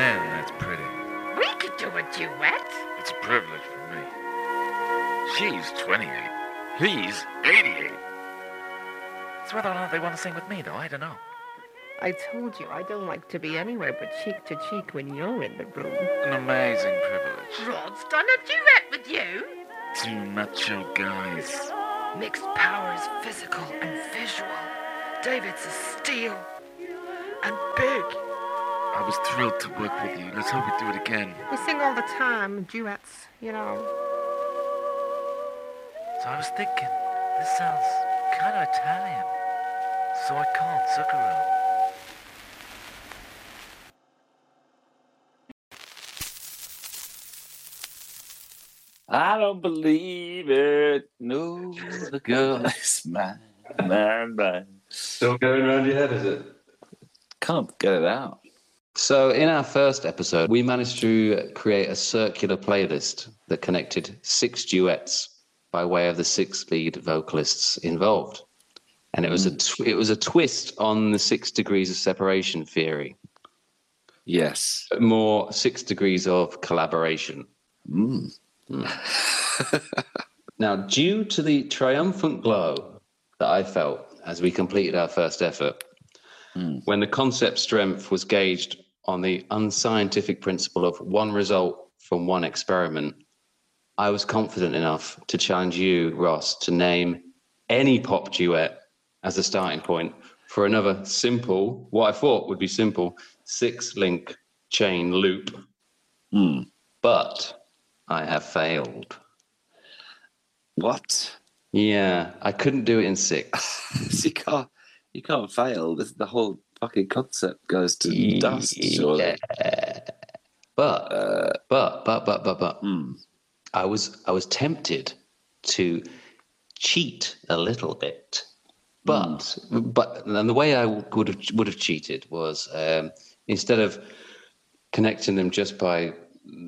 Man, that's pretty. We could do a duet. It's a privilege for me. She's 28. He's 88. It's whether or not they want to sing with me, though. I don't know. I told you I don't like to be anywhere but cheek to cheek when you're in the room. An amazing privilege. Rod's done a duet with you. Two macho guys. Mixed powers, physical and visual. David's a steel and big. I was thrilled to work with you. Let's hope we do it again. We sing all the time, duets, you know. So I was thinking, this sounds kind of Italian. So I called Zucchero. I don't believe it. No, the girl is mine, mine, mine. Still going around your head, is it? Can't get it out. So, in our first episode, we managed to create a circular playlist that connected six duets by way of the six lead vocalists involved, and it was a mm. tw- it was a twist on the six degrees of separation theory, Yes. more six degrees of collaboration. Mm. Hmm. Now, due to the triumphant glow that I felt as we completed our first effort, hmm. when the concept strength was gauged on the unscientific principle of one result from one experiment, I was confident enough to challenge you, Ross, to name any pop duet as a starting point for another simple, what I thought would be simple, six link chain loop. Mm. But I have failed. What? Yeah, I couldn't do it in six. you can't. You can't fail. This, is the whole fucking concept goes to dust. Surely. Yeah. But Uh, but but but but but mm. I was I was tempted to cheat a little bit. But but and the way I would have would have cheated was um, instead of connecting them just by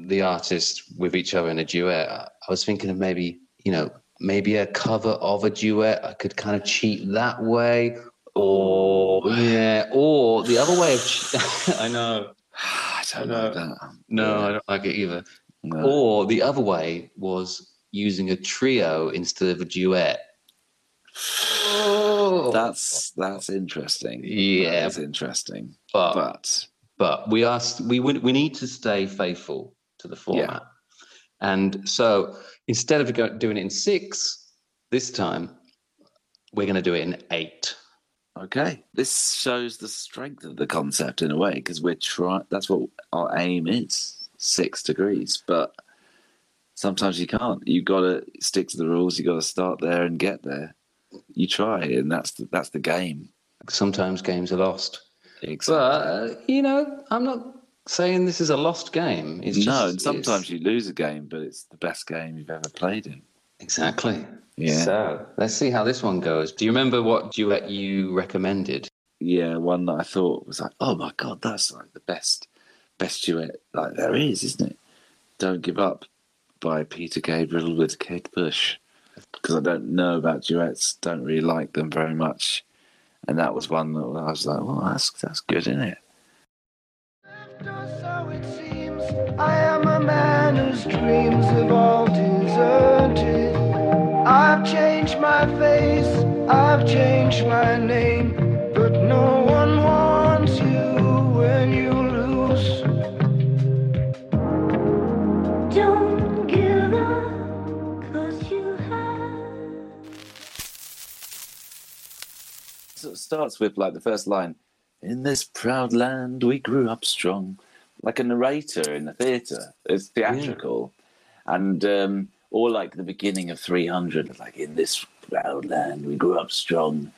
the artist with each other in a duet, I was thinking of maybe you know maybe a cover of a duet. I could kind of cheat that way, or yeah, or the other way of. che- I know. I don't know. No, I don't like it either. No. Or the other way was using a trio instead of a duet. Oh, That's that's interesting. Yeah. that's interesting. but But but we are we we need to stay faithful to the format, and so instead of doing it in six this time, we're going to do it in eight. Okay, this shows the strength of the concept in a way because we're trying. That's what our aim is: six degrees. But sometimes you can't. You got to stick to the rules. You got to start there and get there. You try, and that's the, that's the game. Sometimes games are lost, Exactly. but uh, you know I'm not saying this is a lost game. It's just, no, and sometimes it's- you lose a game, but it's the best game you've ever played in. Exactly. Yeah. So let's see how this one goes. Do you remember what duet you recommended? yeah, one that I thought was like, oh my god, that's like the best, best duet like there is, isn't it? Don't give up by Peter Gabriel with Kate Bush, because I don't know about duets, don't really like them very much, and that was one that I was like, well, that's that's good, isn't it? So it I've changed my face, I've changed my name, but no one wants you when you lose. Don't give up, cause you have. So it starts with like the first line, "In this proud land we grew up strong," like a narrator in a theatre. It's theatrical, and um, or like the beginning of three hundred, like in this proud land we grew up strong.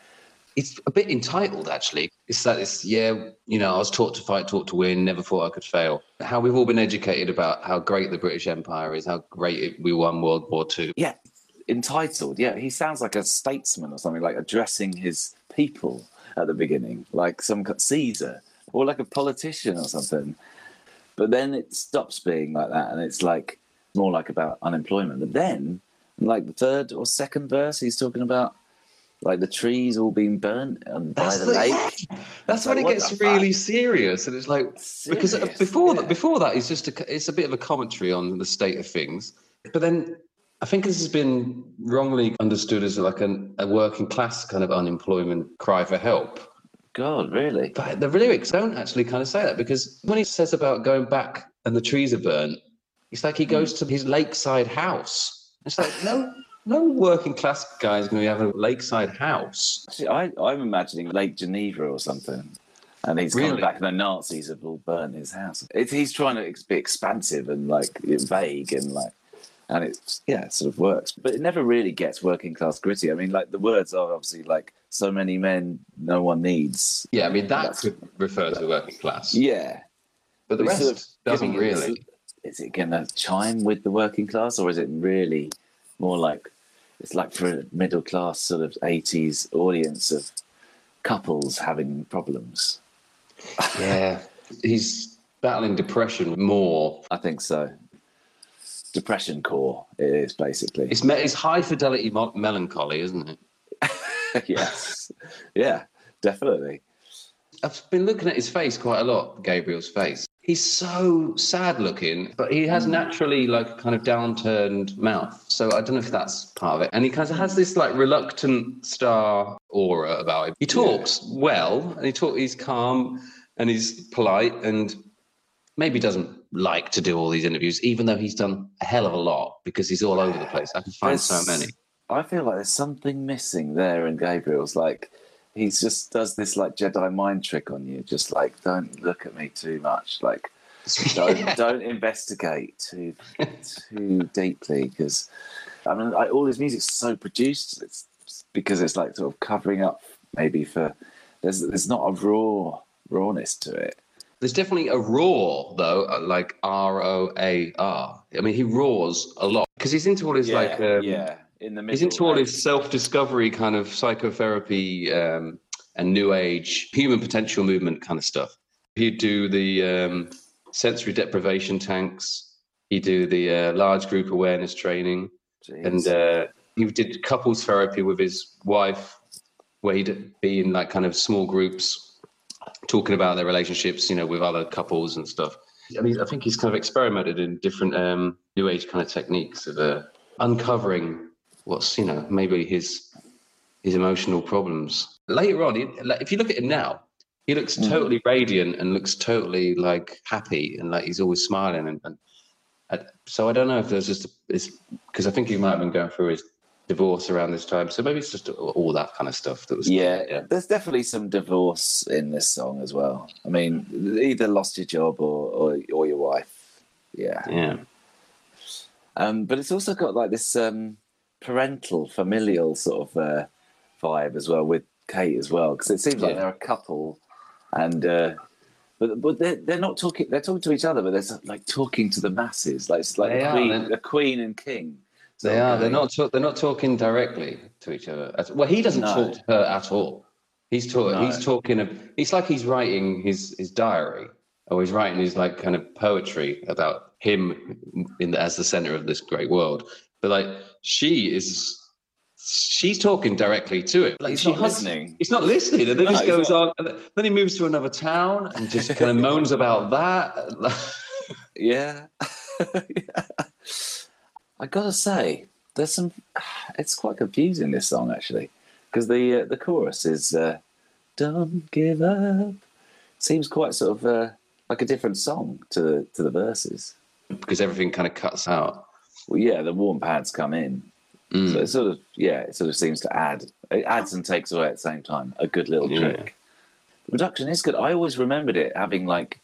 It's a bit entitled, actually. It's like this, yeah, you know, I was taught to fight, taught to win, never thought I could fail. How we've all been educated about how great the British Empire is, how great it, we won World War Two. Yeah, entitled. Yeah, he sounds like a statesman or something, like addressing his people at the beginning, like some Caesar or like a politician or something. But then it stops being like that, and it's like more like about unemployment. But then, like the third or second verse, he's talking about like the trees all being burnt and by the the- lake. That's Like, when it gets really fuck? serious, and it's like because uh, before yeah. that, before that, it's just a, it's a bit of a commentary on the state of things. But then I think this has been wrongly understood as like an, a working class kind of unemployment cry for help. God, really? But the lyrics don't actually kind of say that because when he says about going back and the trees are burnt, it's like he goes to his lakeside house. It's like no, no working class guy is going to have a lakeside house. Actually, I, I'm imagining Lake Geneva or something. And he's Really? coming back, and the Nazis have all burnt his house. It's, he's trying to be expansive and like vague and like, and it's yeah, it sort of works. But it never really gets working class gritty. I mean, like the words are obviously like so many men, no one needs. Yeah, I mean that That's- could refer to working class, Yeah, but the rest sort of doesn't it really. Is it going to chime with the working class, or is it really more like it's like for a middle class sort of eighties audience of couples having problems? Yeah, he's battling depression more. I think so. Depression core, it is basically. It's, me- it's high fidelity mo- melancholy, isn't it? yes, yeah, definitely. I've been looking at his face quite a lot, Gabriel's face. He's so sad looking, but he has mm. naturally like a kind of downturned mouth. So I don't know if that's part of it. And he kind of has this like reluctant star aura about him. He talks well and he talk he's calm and he's polite and maybe doesn't like to do all these interviews, even though he's done a hell of a lot because he's all over the place. I can find so many. I feel like there's something missing there in Gabriel's. Like he just does this like Jedi mind trick on you. Just like don't look at me too much. Like don't don't investigate too too deeply because I mean I, all his music's so produced. It's because it's like sort of covering up maybe for there's there's not a raw rawness to it. There's definitely a roar though, uh, like R O A R. I mean, he roars a lot because he's into all his like um, yeah. In the middle, into all his self-discovery kind of psychotherapy um, and new age human potential movement kind of stuff. He'd do the um, sensory deprivation tanks. He'd do the uh, large group awareness training, Jeez. and uh, he did couples therapy with his wife, where he'd be in like kind of small groups talking about their relationships, you know, with other couples and stuff. I mean, I think he's kind of experimented in different um, new age kind of techniques of uh, uncovering what's, you know, maybe his his emotional problems. Later on, if you look at him now, he looks totally radiant and looks totally like happy and like he's always smiling. And, and, and so I don't know if there's just it's because I think he might have been going through his divorce around this time. So maybe it's just all that kind of stuff that was Yeah, yeah. there's definitely some divorce in this song as well. I mean, either lost your job or or, or your wife. Yeah. Yeah. Um, but it's also got like this um, parental, familial sort of uh, vibe as well with Kate as well, because it seems like Yeah. they're a couple, and uh, but but they're they're not talking. They're talking to each other, but they're like talking to the masses, like like They the queen, the queen and king. They are. They're not. They're not talking directly to each other. At- Well, he doesn't No. talk to her at all. He's talking. No. He's talking. Of, it's like he's writing his his diary, or he's writing his like kind of poetry about him in the, as the center of this great world. But like she is, she's talking directly to it. Like He's she not listening. He's not listening, and then No, just goes on. And then he moves to another town and just kind of moans about that. Yeah. Yeah. I gotta say, there's some. It's quite confusing this song actually, because the uh, the chorus is uh, "Don't give up." Seems quite sort of uh, like a different song to the to the verses. because everything kind of cuts out. Well, yeah, the warm pads come in, Mm. so it sort of yeah, it sort of seems to add. It adds and takes away at the same time. A good little Yeah. trick. The production is good. I always remembered it having like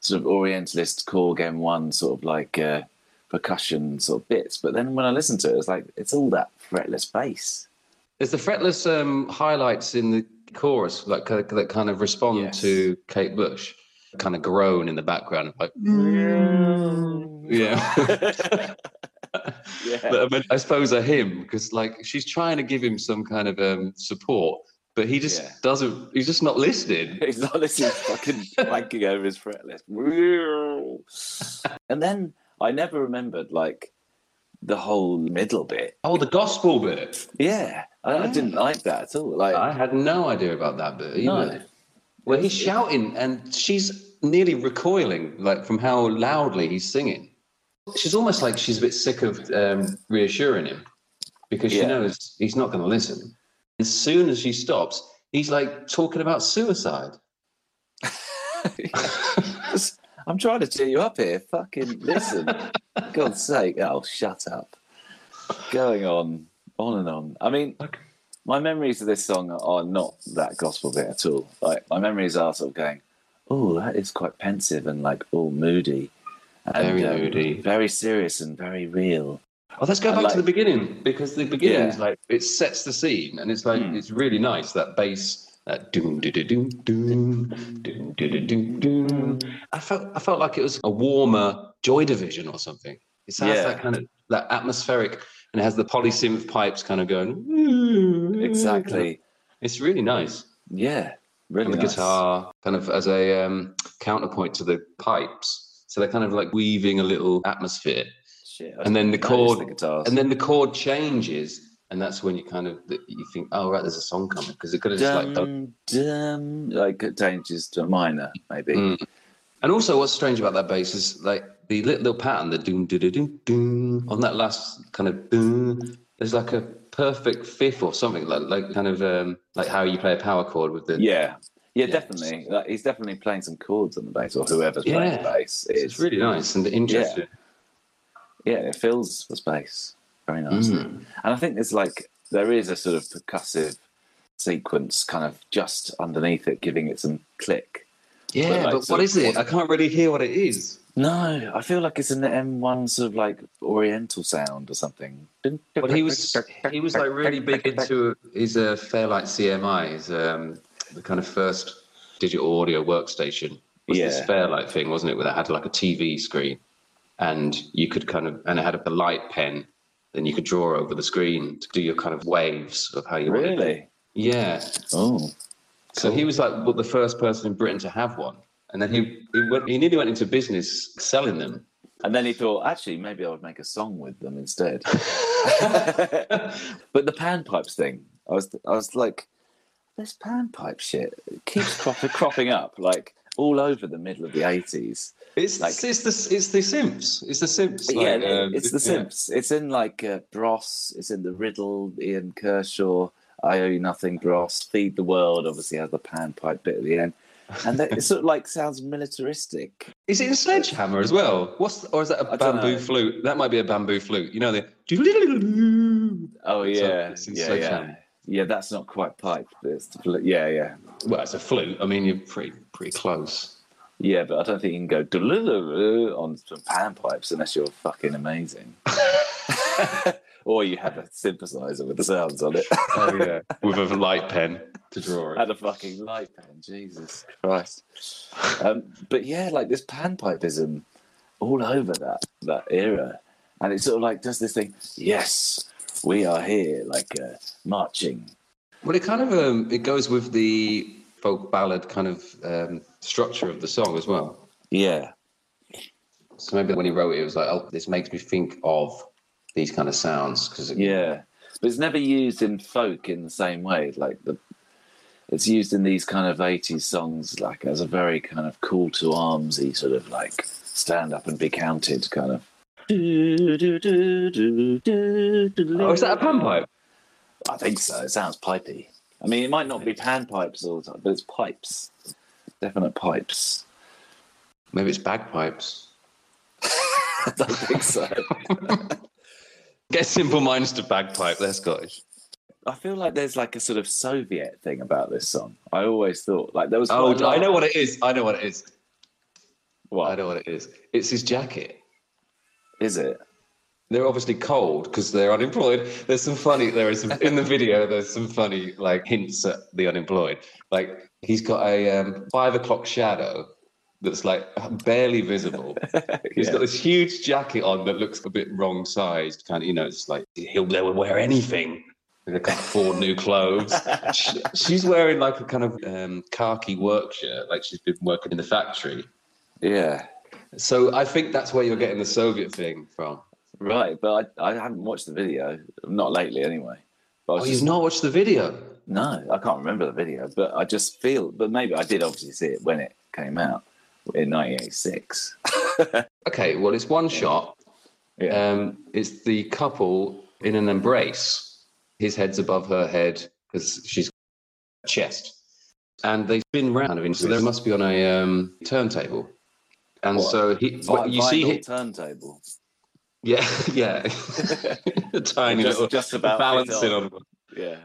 sort of Orientalist chord game one sort of like uh, percussion sort of bits, but then when I listened to it, it's like it's all that fretless bass. There's the fretless um, highlights in the chorus that, that kind of respond Yes. to Kate Bush, kind of groan in the background, like Mm. yeah. yeah. I, mean, I suppose a him because like she's trying to give him some kind of um, support, but he just Yeah. doesn't. He's just not listening. He's not listening, fucking wanking over his fretless. and then I never remembered like the whole middle bit. Oh, the gospel bit. Yeah, I, I didn't like that at all. Like, I had no idea about that bit No. either. Where he's shouting and she's nearly recoiling, like from how loudly he's singing. She's almost like she's a bit sick of um, reassuring him because she Yeah. knows he's not going to listen. As soon as she stops, he's like talking about suicide. I'm trying to cheer you up here. Fucking listen. God's sake. Oh, shut up. Going on, on and on. I mean, my memories of this song are not that gospel bit at all. Like, my memories are sort of going, oh, that is quite pensive and like all moody. And, Very um. Very serious and very real. Oh, let's go back like- to the beginning because the beginning is Yeah. like it sets the scene and it's like Hmm. it's really nice that bass that doom doo doo doom doom doom doo doo doom doom. I felt I felt like it was a warmer Joy Division or something. It has Yeah. that kind of that atmospheric and it has the polysynth pipes kind of going. Exactly. It's really nice. Yeah. Really And the nice. guitar kind of as a um, counterpoint to the pipes. So they're kind of like weaving a little atmosphere Shit, and then the chord the and then the chord changes and that's when you kind of you think oh right there's a song coming because it could have just like dum, dum, like it changes to a minor, maybe. Mm. and also what's strange about that bass is like the little, little pattern the doom doom doom doom on that last kind of doom there's like a perfect fifth or something like like kind of um like how you play a power chord with the Yeah. Yeah, Yeah. definitely. Like, he's definitely playing some chords on the bass, or whoever's playing the bass. it's really nice and interesting Yeah, it fills the space very nicely. Mm. And I think there's like there is a sort of percussive sequence kind of just underneath it, giving it some click. yeah But, like, but what it i can't really hear what it is No, I feel like it's an M1 sort of like Oriental sound or something. But he was he was like really big into his uh, Fairlight CMI, his um, the kind of first digital audio workstation. Was this Fairlight thing, wasn't it? Where it had like a TV screen, and you could kind of and it had a light pen. and you could draw over the screen to do your kind of waves of how you wanted. Really? Yeah. Oh, So he was like well, the first person in Britain to have one, and then he he, went, he nearly went into business selling them. and then he thought, actually, maybe I would make a song with them instead. but the panpipes thing, I was, I was like, this panpipe shit keeps cropping, cropping up like all over the middle of the eighties. It's Like- it's the it's the Simps. It's the Simps. yeah, um, it's the yeah. It's in like uh, Bros. It's in the Riddle, Nik Kershaw. I owe you nothing, Bros. Feed the world. Obviously has the panpipe bit at the end, and that, it sort of like sounds militaristic. Is it in Sledgehammer as well? What's or is that a I bamboo flute? That might be a bamboo flute. You know the. Oh It's yeah, a- it's in yeah, yeah. Yeah, that's not quite pipe. It's the, fl- yeah, yeah. Well, it's a flute. I mean, you're pretty pretty close. Yeah, but I don't think you can go on some panpipes unless you're fucking amazing. or you have a synthesizer with the sounds on it. Oh yeah, with a light pen to draw it. and a fucking light pen. Jesus Christ. Um, but yeah, like this panpipism all over that that era, and it's sort of like does this thing. Yes, we are here, like uh, marching. Well, it kind of um, it goes with the folk ballad kind of um, structure of the song as well. Yeah, So maybe when he wrote it, it was like, oh, this makes me think of these kind of sounds because yeah. But it's never used in folk in the same way. Like the, it's used in these kind of '80s songs, like as a very kind of call to armsy sort of like stand up and be counted kind of. Oh, is that a panpipe? I think so. It sounds pipey. I mean, it might not be panpipes all the time, but it's pipes. Definite pipes. Maybe it's bagpipes. I don't think so. Get simple minds to bagpipe. They're Scottish. I feel like there's like a sort of Soviet thing about this song. I always thought like there was. Oh, quite a lot- I know what it is. I know what it is. What I know what it is. It's his jacket. Is it? They're obviously cold because they're unemployed. There's some funny. There is some in the video. There's some funny like hints at the unemployed. Like he's got a um, five o'clock shadow that's like barely visible. He's got this huge jacket on that looks a bit wrong sized. Kind of, you know, it's like he'll never wear anything. They can't afford new clothes. She- she's wearing like a kind of um, khaki work shirt, like she's been working in the factory. Yeah, So I think that's where you're getting the Soviet thing from. right. But I, I haven't watched the video. Not lately, anyway. But Oh, was you've not watched the video? no, I can't remember the video, but I just feel, but maybe I did obviously see it when it came out in 1986. Okay, well, it's one shot. Yeah. Um, it's the couple in an embrace. His head's above her head because she's chest, and they spin round. I mean, so they must be on a um, turntable. And What? so he, Vi- you see, vinyl turntable. yeah, yeah, a tiny Just- little just about balancing on. on. Yeah.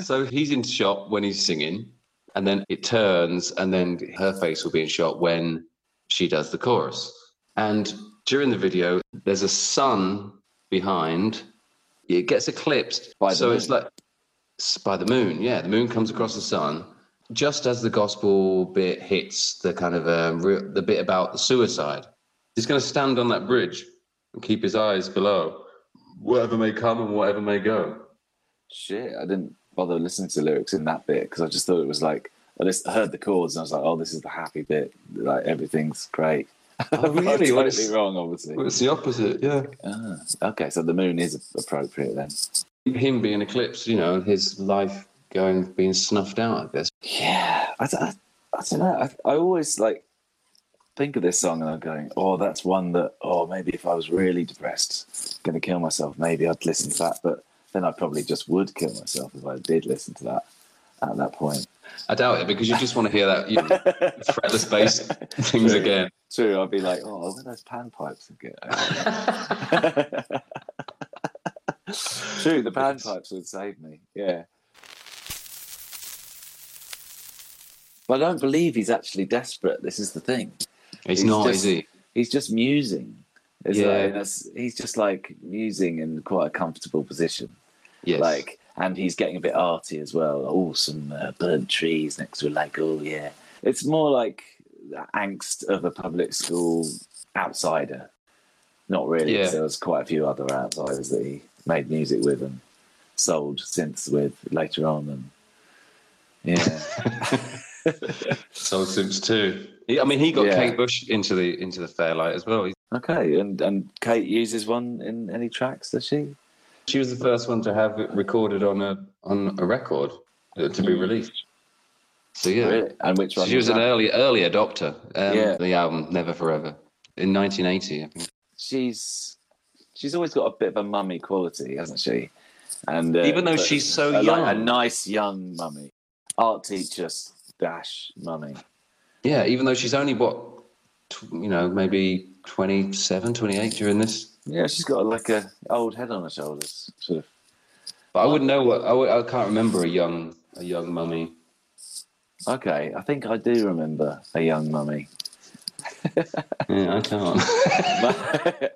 So he's in shot when he's singing, and then it turns, and then her face will be in shot when she does the chorus. And during the video, there's a sun behind. It gets eclipsed, By the so it's like by the moon. Yeah, the moon comes across the sun just as the gospel bit hits the kind of um, re- the bit about the suicide. He's going to stand on that bridge and keep his eyes below, whatever may come and whatever may go. Shit, I didn't bother listening to lyrics in that bit because I just thought it was like I just heard the chords and I was like, oh, this is the happy bit. Like everything's great. Oh, really? I'm totally it's- wrong, obviously. Well, it's the opposite, yeah. Ah, okay, so the moon is appropriate then. Him being eclipsed, you know, his life going being snuffed out. I guess. Yeah, I, I, I don't know. I, I always like think of this song and I'm going, oh, that's one that, oh, maybe if I was really depressed, going to kill myself, maybe I'd listen to that. But then I probably just would kill myself if I did listen to that at that point. I doubt it because you just want to hear that you know, fretless bass things True. again. True, I'd be like, oh, where those panpipes again? True, the panpipes would save me. Yeah. But I don't believe he's actually desperate. This is the thing. It's He's not, just- is he? He's just musing. It's Yeah. like- he's just like musing in quite a comfortable position. Yes. Like, and he's getting a bit arty as well. Oh, some uh, burnt trees next to a lake. Oh, yeah. It's more like the angst of a public school outsider. Not really. Yeah. There was quite a few other outsiders that he made music with and sold synths with later on. And yeah, Soul Sims too. I mean, he got Yeah. Kate Bush into the into the Fairlight as well. Okay. And and Kate uses one in any tracks, does she? She was the first one to have it recorded on a on a record uh, to be released. So yeah, Really? And which one? she was an early early adopter. Um, Yeah. The album Never for Ever in 1980, I think. she's she's always got a bit of a mummy quality, hasn't she? And uh, Even though she's so like young. a nice young mummy, art teacher dash mummy. Yeah, even though she's only what, you know, maybe 27, 28 during this. Yeah, she's got like a old head on her shoulders, sort of. But I wouldn't know what I, I can't remember a young a young mummy. Okay, I think I do remember a young mummy. Yeah, I can't.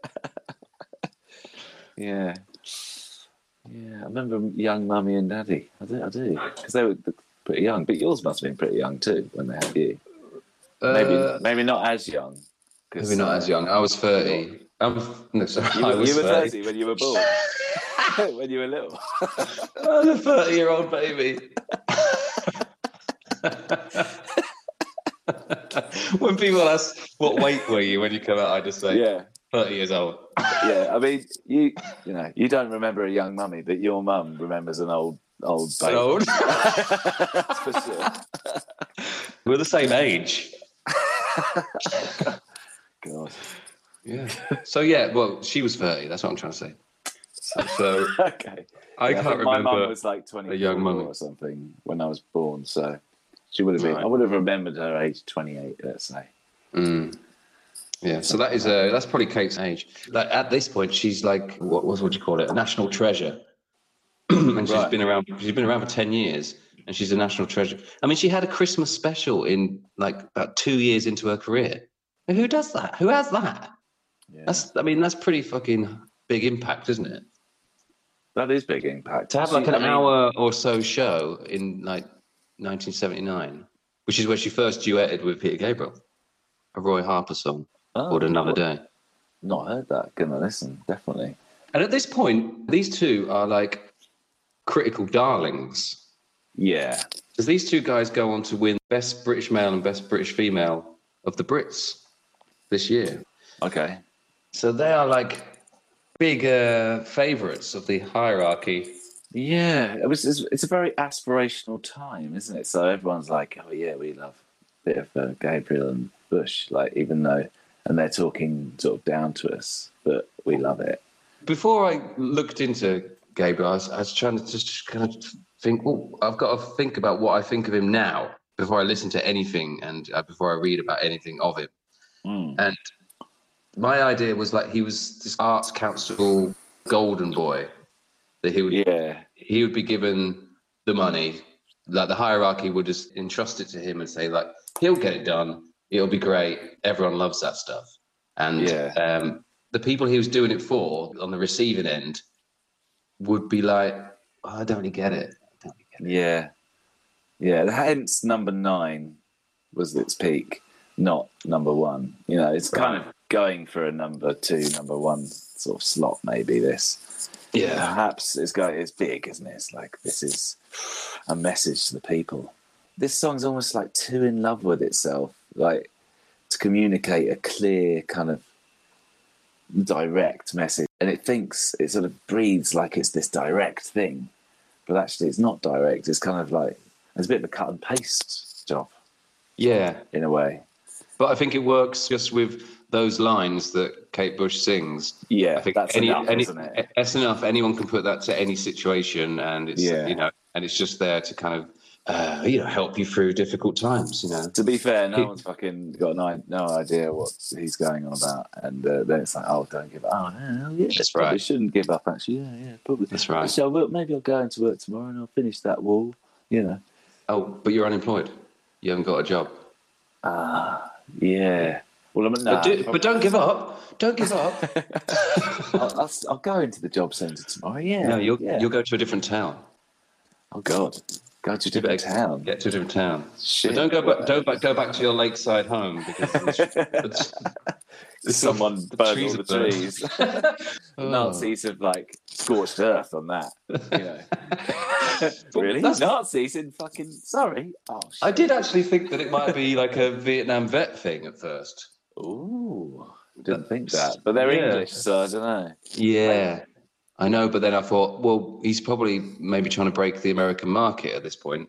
yeah, yeah, I remember young mummy and daddy. I do, I do, because they were pretty young. But yours must have been pretty young too when they had you. Maybe, Uh, maybe not as young. maybe not uh, as young. I was thirty. I was no, sorry. You were, was you were 30. 30 when you were born. when you were little. I was a thirty-year-old baby. when people ask what weight were you when you come out, I just say yeah, thirty years old. yeah. I mean, you you know, you don't remember a young mummy, but your mum remembers an old old baby. old. For sure. We're the same age. God. Yeah. So yeah, well, she was thirty. That's what I'm trying to say. So, so Okay. I Yeah, can't remember. my mum was like 24 a young mum or something when I was born, so she would have been. Right. I would have remembered her age 28, let's say. Mm. Yeah, so that is uh, that's probably Kate's age. Like at this point, she's like what was what would you call it? A national treasure, and she's Right. been around. She's been around for ten years, and she's a national treasure. I mean, she had a Christmas special in like about two years into her career. And who does that? Who has that? Yeah. That's I mean, that's pretty fucking big impact, isn't it? that is big impact. To have like an I mean, hour or so show in like 1979, which is where she first duetted with Peter Gabriel, a Roy Harper song oh, called Another Day. Not heard that. Gonna listen, definitely. And at this point, these two are like critical darlings. Yeah. Because these two guys go on to win Best British Male and Best British Female of the Brits this year. Okay. So they are like big uh, favourites of the hierarchy Yeah, it was. It's, a very aspirational time, isn't it? So everyone's like, "Oh yeah, we love a bit of uh, Gabriel and Bush." Like, even though, and they're talking sort of down to us, but we love it. Before I looked into Gabriel, I was, I was trying to just kind of think. Well, I've got to think about what I think of him now before I listen to anything and uh, before I read about anything of him. Mm. And my idea was like he was this arts council golden boy that he would Yeah, he would be given the money like the hierarchy would just entrust it to him and say like he'll get it done it'll be great everyone loves that stuff and Yeah. um, the people he was doing it for on the receiving end would be like oh, i don't really get it really get it. yeah, yeah. Hence, number nine was its peak, not number one. You know, it's kind of going for a number two, number one sort of slot. Maybe this. Yeah. Perhaps it's going. It's big, isn't it? It's like this is a message to the people. This song's almost like too in love with itself, like to communicate a clear kind of direct message, and it thinks it sort of breathes like it's this direct thing, but actually it's not direct. It's kind of like it's a bit of a cut and paste job yeah in a way. but i think it works just with those lines that kate bush sings Yeah, I think that's any, enough, any, isn't it? that's enough. Anyone can put that to any situation, and it's Yeah. you know, and it's just there to kind of uh, you know help you through difficult times. You know, To be fair, no one's fucking got no, no idea what he's going on about, and uh, then it's like, oh, don't give up. Oh, no, yeah, That's probably right. shouldn't give up. Actually, yeah, yeah, probably. That's right. So well, maybe I'll go into work tomorrow and I'll finish that wall. You know. oh, but you're unemployed. You haven't got a job. Ah, yeah. Well, I'm nah, but, do, but don't give up. Don't give up. I'll, I'll, I'll go into the job centre tomorrow. Yeah. no, you'll yeah. you'll go to a different town. Oh God, go to a different town. Get to a different town. Shit. Don't go back. Don't back, go back to your lakeside home because it's, it's, Someone the burned all trees the burned. trees. Oh. Nazis have like scorched earth on that. You know. really? that's- Nazis in fucking sorry. Oh shit. I did actually think that it might be like a Vietnam vet thing at first. Ooh. Didn't think that. But they're Yeah. English, so I don't know. Yeah, I know. But then I thought, well, he's probably maybe trying to break the American market at this point.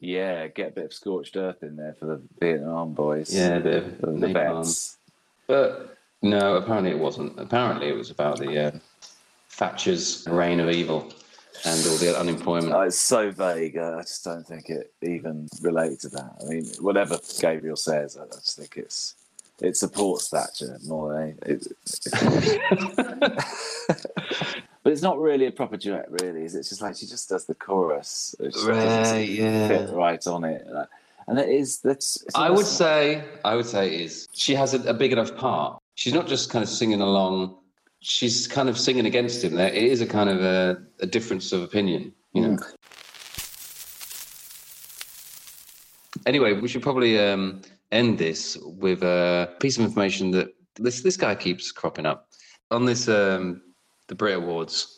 Yeah, get a bit of scorched earth in there for the Vietnam boys. Yeah, a bit of the napalm. vets. But no, apparently it wasn't. Apparently it was about the uh, Thatcher's reign of evil and all the unemployment. Oh, it's so vague. I just don't think it even relates to that. I mean, whatever Gabriel says, I just think it's it supports Thatcher more than any- it, but it's not really a proper duet, really. Is it? It's just like she just does the chorus, it just doesn't Right, yeah. fit right on it, and it is. That's. I would say, I would say it is she has a, a big enough part. She's not just kind of singing along. She's kind of singing against him. There, it is a kind of a, a difference of opinion, you know. Anyway, we should probably um, end this with a piece of information that this this guy keeps cropping up on this um, the Brit Awards.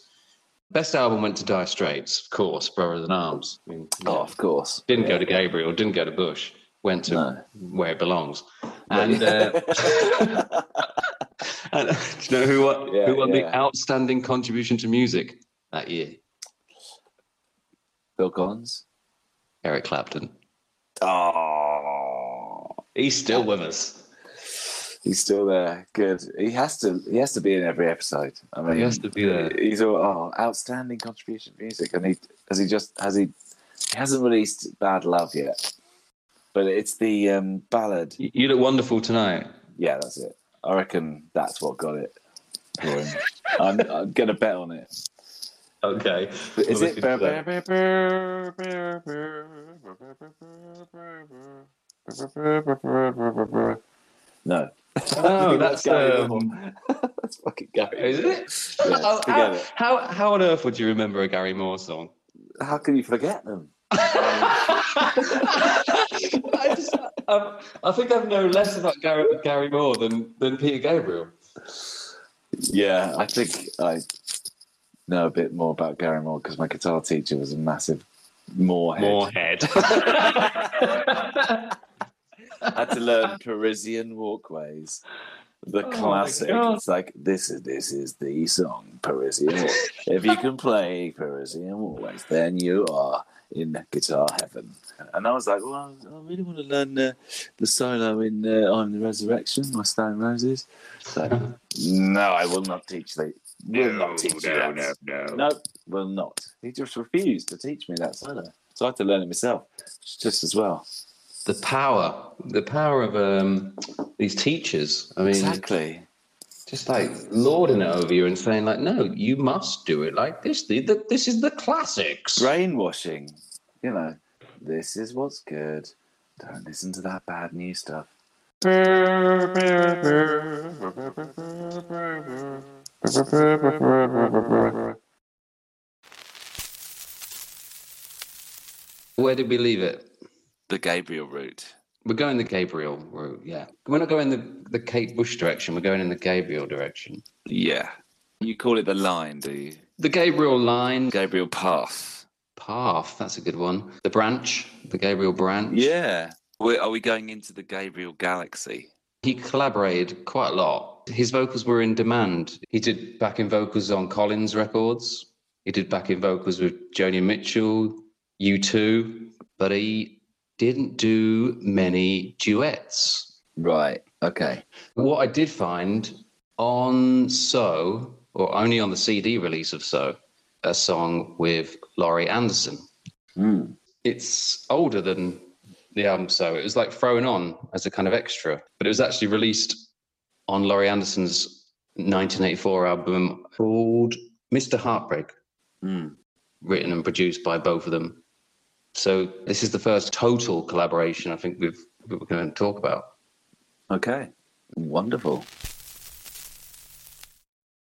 Best album went to Dire Straits, of course, Brothers in Arms. I mean, Oh, of course. didn't go to Gabriel, didn't go to Bush, went to No. where it belongs. And, uh, and do you know who won, Yeah, who won the outstanding contribution to music that year? Phil Collins. Eric Clapton. Oh, He's still with us. He's still there. Good. He has to. He has to be in every episode. I mean, He has to be there. He's all oh, outstanding contribution to music, and he has he just has he he hasn't released Bad Love yet, but it's the um, ballad. You look wonderful tonight. Yeah, that's it. I reckon that's what got it for him. I'm, I'm gonna bet on it. Okay. Is it? No. Oh, that's Gary um, that's fucking Gary. is it? Yeah, how, how, it. how how on earth would you remember a Gary Moore song? How can you forget them? I, just, um, I think I know less about Gary, Gary Moore than, than Peter Gabriel. Yeah, I think I know a bit more about Gary Moore because my guitar teacher was a massive Moorhead. Moorhead. I had to learn Parisienne Walkways. the Oh classic. It's like this is this is the song Parisian. If you can play Parisian always, then you are in guitar heaven. And I was like, well, I really want to learn uh, the solo in uh, "I'm the Resurrection" by Stone Roses. So, no, I will not teach the. Will not teach you that. no, No, will not. He just refused to teach me that solo, so I had to learn it myself, just as well. The power, the power of um, these teachers. I mean, Exactly. just like lording it over you and saying like, no, you must do it like this. The, the, this is the classics. brainwashing. You know, this is what's good. Don't listen to that bad new stuff. Where did we leave it? The Gabriel route. We're going the Gabriel route. Yeah, we're not going the the Kate Bush direction. We're going in the Gabriel direction. Yeah. You call it the line, do you? The Gabriel line Gabriel path. path. That's a good one. The branch. The Gabriel branch. Yeah. we are we going into the Gabriel galaxy? He collaborated quite a lot. His vocals were in demand. He did backing vocals on Collins records. He did backing vocals with Joni Mitchell, U2, but he didn't do many duets. Right. Okay. What I did find on So, or only on the CD release of So, a song with Laurie Anderson. Mm. It's older than the album So. It was like thrown on as a kind of extra, but it was actually released on Laurie Anderson's 1984 album called Mr. Heartbreak, Mm. written and produced by both of them. So this is the first total collaboration I think we've we we're going to talk about. Okay. Wonderful.